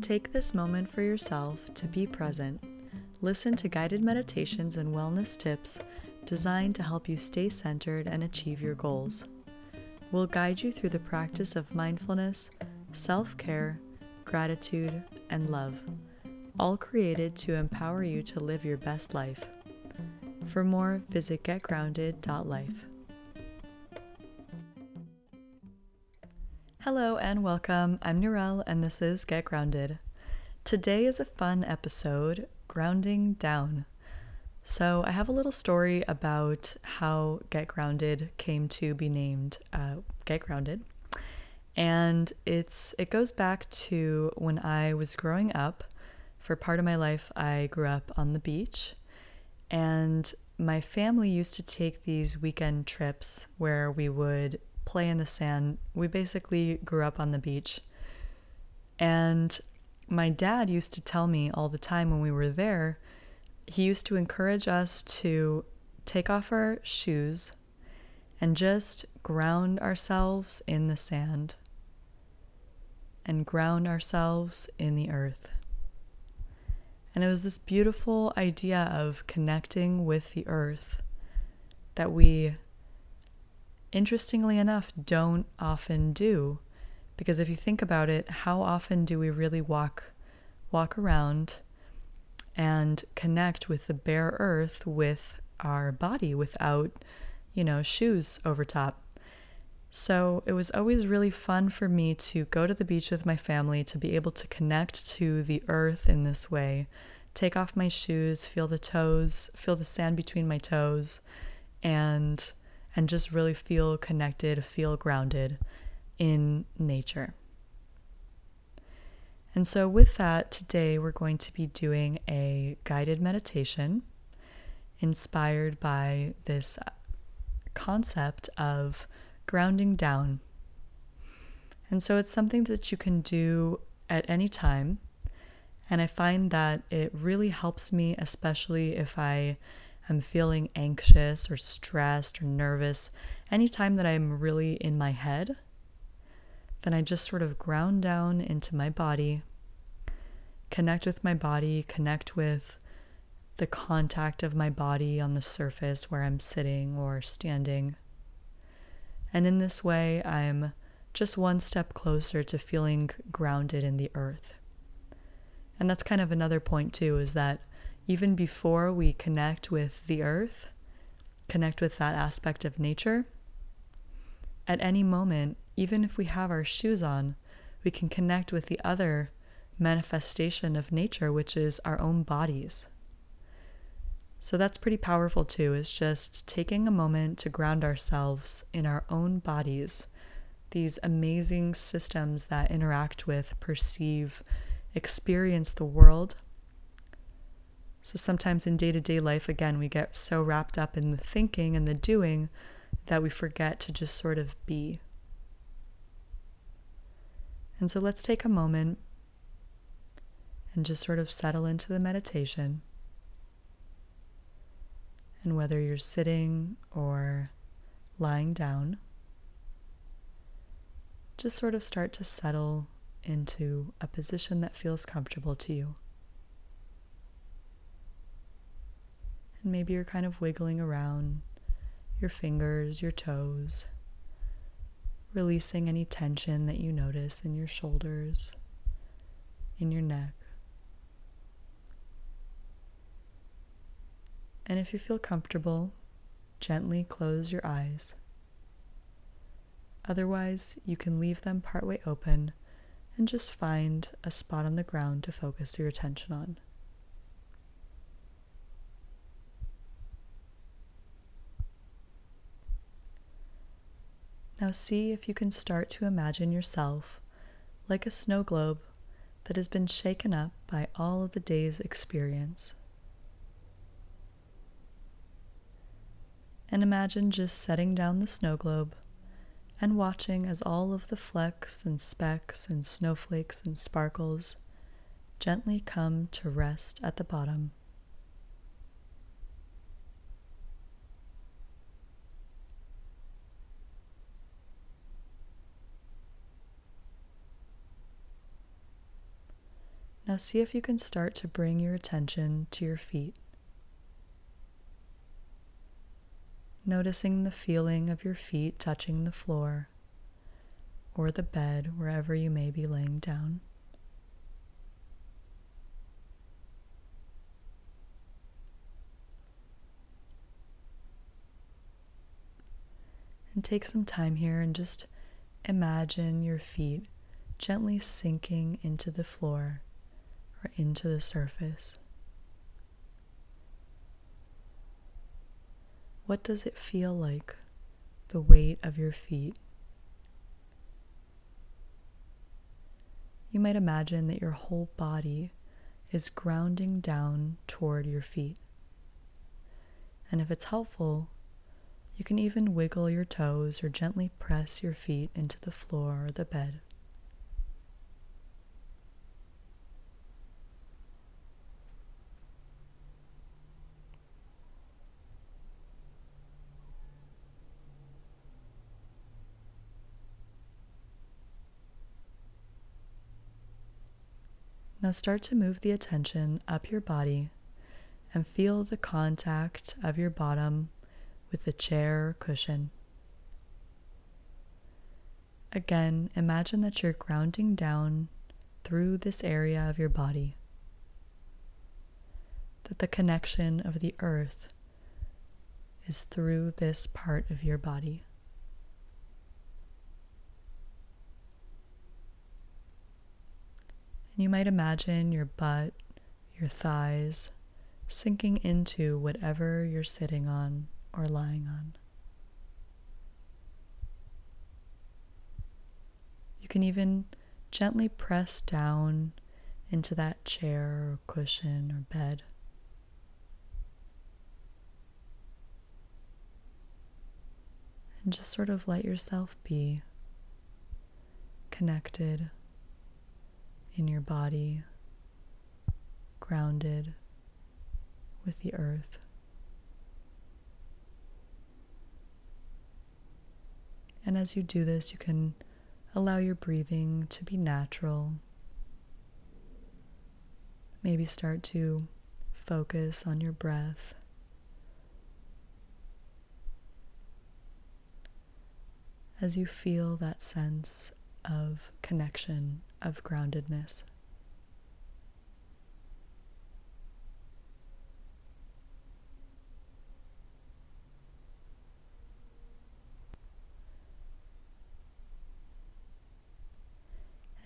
Take this moment for yourself to be present. Listen to guided meditations and wellness tips designed to help you stay centered and achieve your goals. We'll guide you through the practice of mindfulness, self care, gratitude, and love, all created to empower you to live your best life. For more, visit getgrounded.life. Hello and welcome. I'm Nurel and this is Get Grounded. Today is a fun episode, Grounding Down. So, I have a little story about how Get Grounded came to be named uh, Get Grounded. And it's it goes back to when I was growing up. For part of my life, I grew up on the beach, and my family used to take these weekend trips where we would play in the sand. We basically grew up on the beach. And my dad used to tell me all the time when we were there, he used to encourage us to take off our shoes and just ground ourselves in the sand and ground ourselves in the earth. And it was this beautiful idea of connecting with the earth that we interestingly enough, don't often do. Because if you think about it, how often do we really walk walk around and connect with the bare earth with our body without, you know, shoes over top? So it was always really fun for me to go to the beach with my family to be able to connect to the earth in this way, take off my shoes, feel the toes, feel the sand between my toes, and and just really feel connected, feel grounded in nature. And so, with that, today we're going to be doing a guided meditation inspired by this concept of grounding down. And so, it's something that you can do at any time. And I find that it really helps me, especially if I I'm feeling anxious or stressed or nervous, anytime that I'm really in my head, then I just sort of ground down into my body, connect with my body, connect with the contact of my body on the surface where I'm sitting or standing. And in this way, I'm just one step closer to feeling grounded in the earth. And that's kind of another point, too, is that even before we connect with the earth, connect with that aspect of nature, at any moment, even if we have our shoes on, we can connect with the other manifestation of nature, which is our own bodies. So that's pretty powerful too, is just taking a moment to ground ourselves in our own bodies, these amazing systems that interact with, perceive, experience the world so sometimes in day to day life, again, we get so wrapped up in the thinking and the doing that we forget to just sort of be. And so let's take a moment and just sort of settle into the meditation. And whether you're sitting or lying down, just sort of start to settle into a position that feels comfortable to you. And maybe you're kind of wiggling around your fingers, your toes, releasing any tension that you notice in your shoulders, in your neck. And if you feel comfortable, gently close your eyes. Otherwise, you can leave them partway open and just find a spot on the ground to focus your attention on. Now see if you can start to imagine yourself like a snow globe that has been shaken up by all of the day's experience. And imagine just setting down the snow globe and watching as all of the flecks and specks and snowflakes and sparkles gently come to rest at the bottom. Now see if you can start to bring your attention to your feet. Noticing the feeling of your feet touching the floor or the bed wherever you may be laying down. And take some time here and just imagine your feet gently sinking into the floor into the surface. What does it feel like, the weight of your feet? You might imagine that your whole body is grounding down toward your feet. And if it's helpful, you can even wiggle your toes or gently press your feet into the floor or the bed. Now start to move the attention up your body and feel the contact of your bottom with the chair cushion. Again, imagine that you're grounding down through this area of your body, that the connection of the earth is through this part of your body. And you might imagine your butt, your thighs sinking into whatever you're sitting on or lying on. You can even gently press down into that chair or cushion or bed. And just sort of let yourself be connected in your body, grounded with the earth. And as you do this, you can allow your breathing to be natural. Maybe start to focus on your breath. As you feel that sense of connection of groundedness.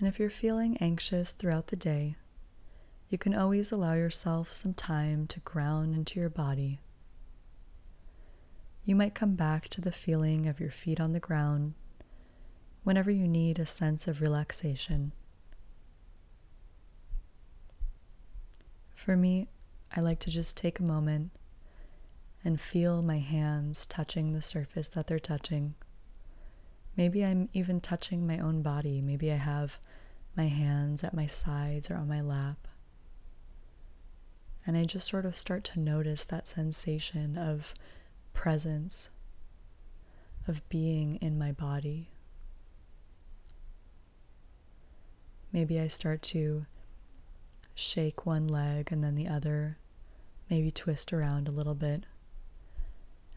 And if you're feeling anxious throughout the day, you can always allow yourself some time to ground into your body. You might come back to the feeling of your feet on the ground whenever you need a sense of relaxation. For me, I like to just take a moment and feel my hands touching the surface that they're touching. Maybe I'm even touching my own body. Maybe I have my hands at my sides or on my lap. And I just sort of start to notice that sensation of presence, of being in my body. Maybe I start to shake one leg and then the other, maybe twist around a little bit,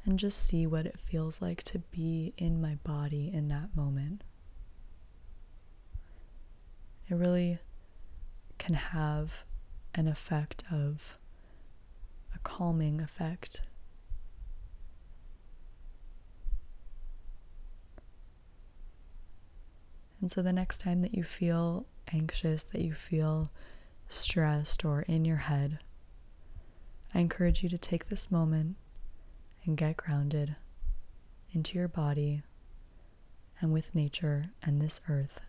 and just see what it feels like to be in my body in that moment. It really can have an effect of a calming effect. And so the next time that you feel anxious, that you feel stressed, or in your head, I encourage you to take this moment and get grounded into your body and with nature and this earth.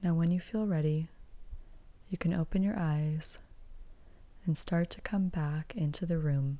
Now, when you feel ready, you can open your eyes and start to come back into the room.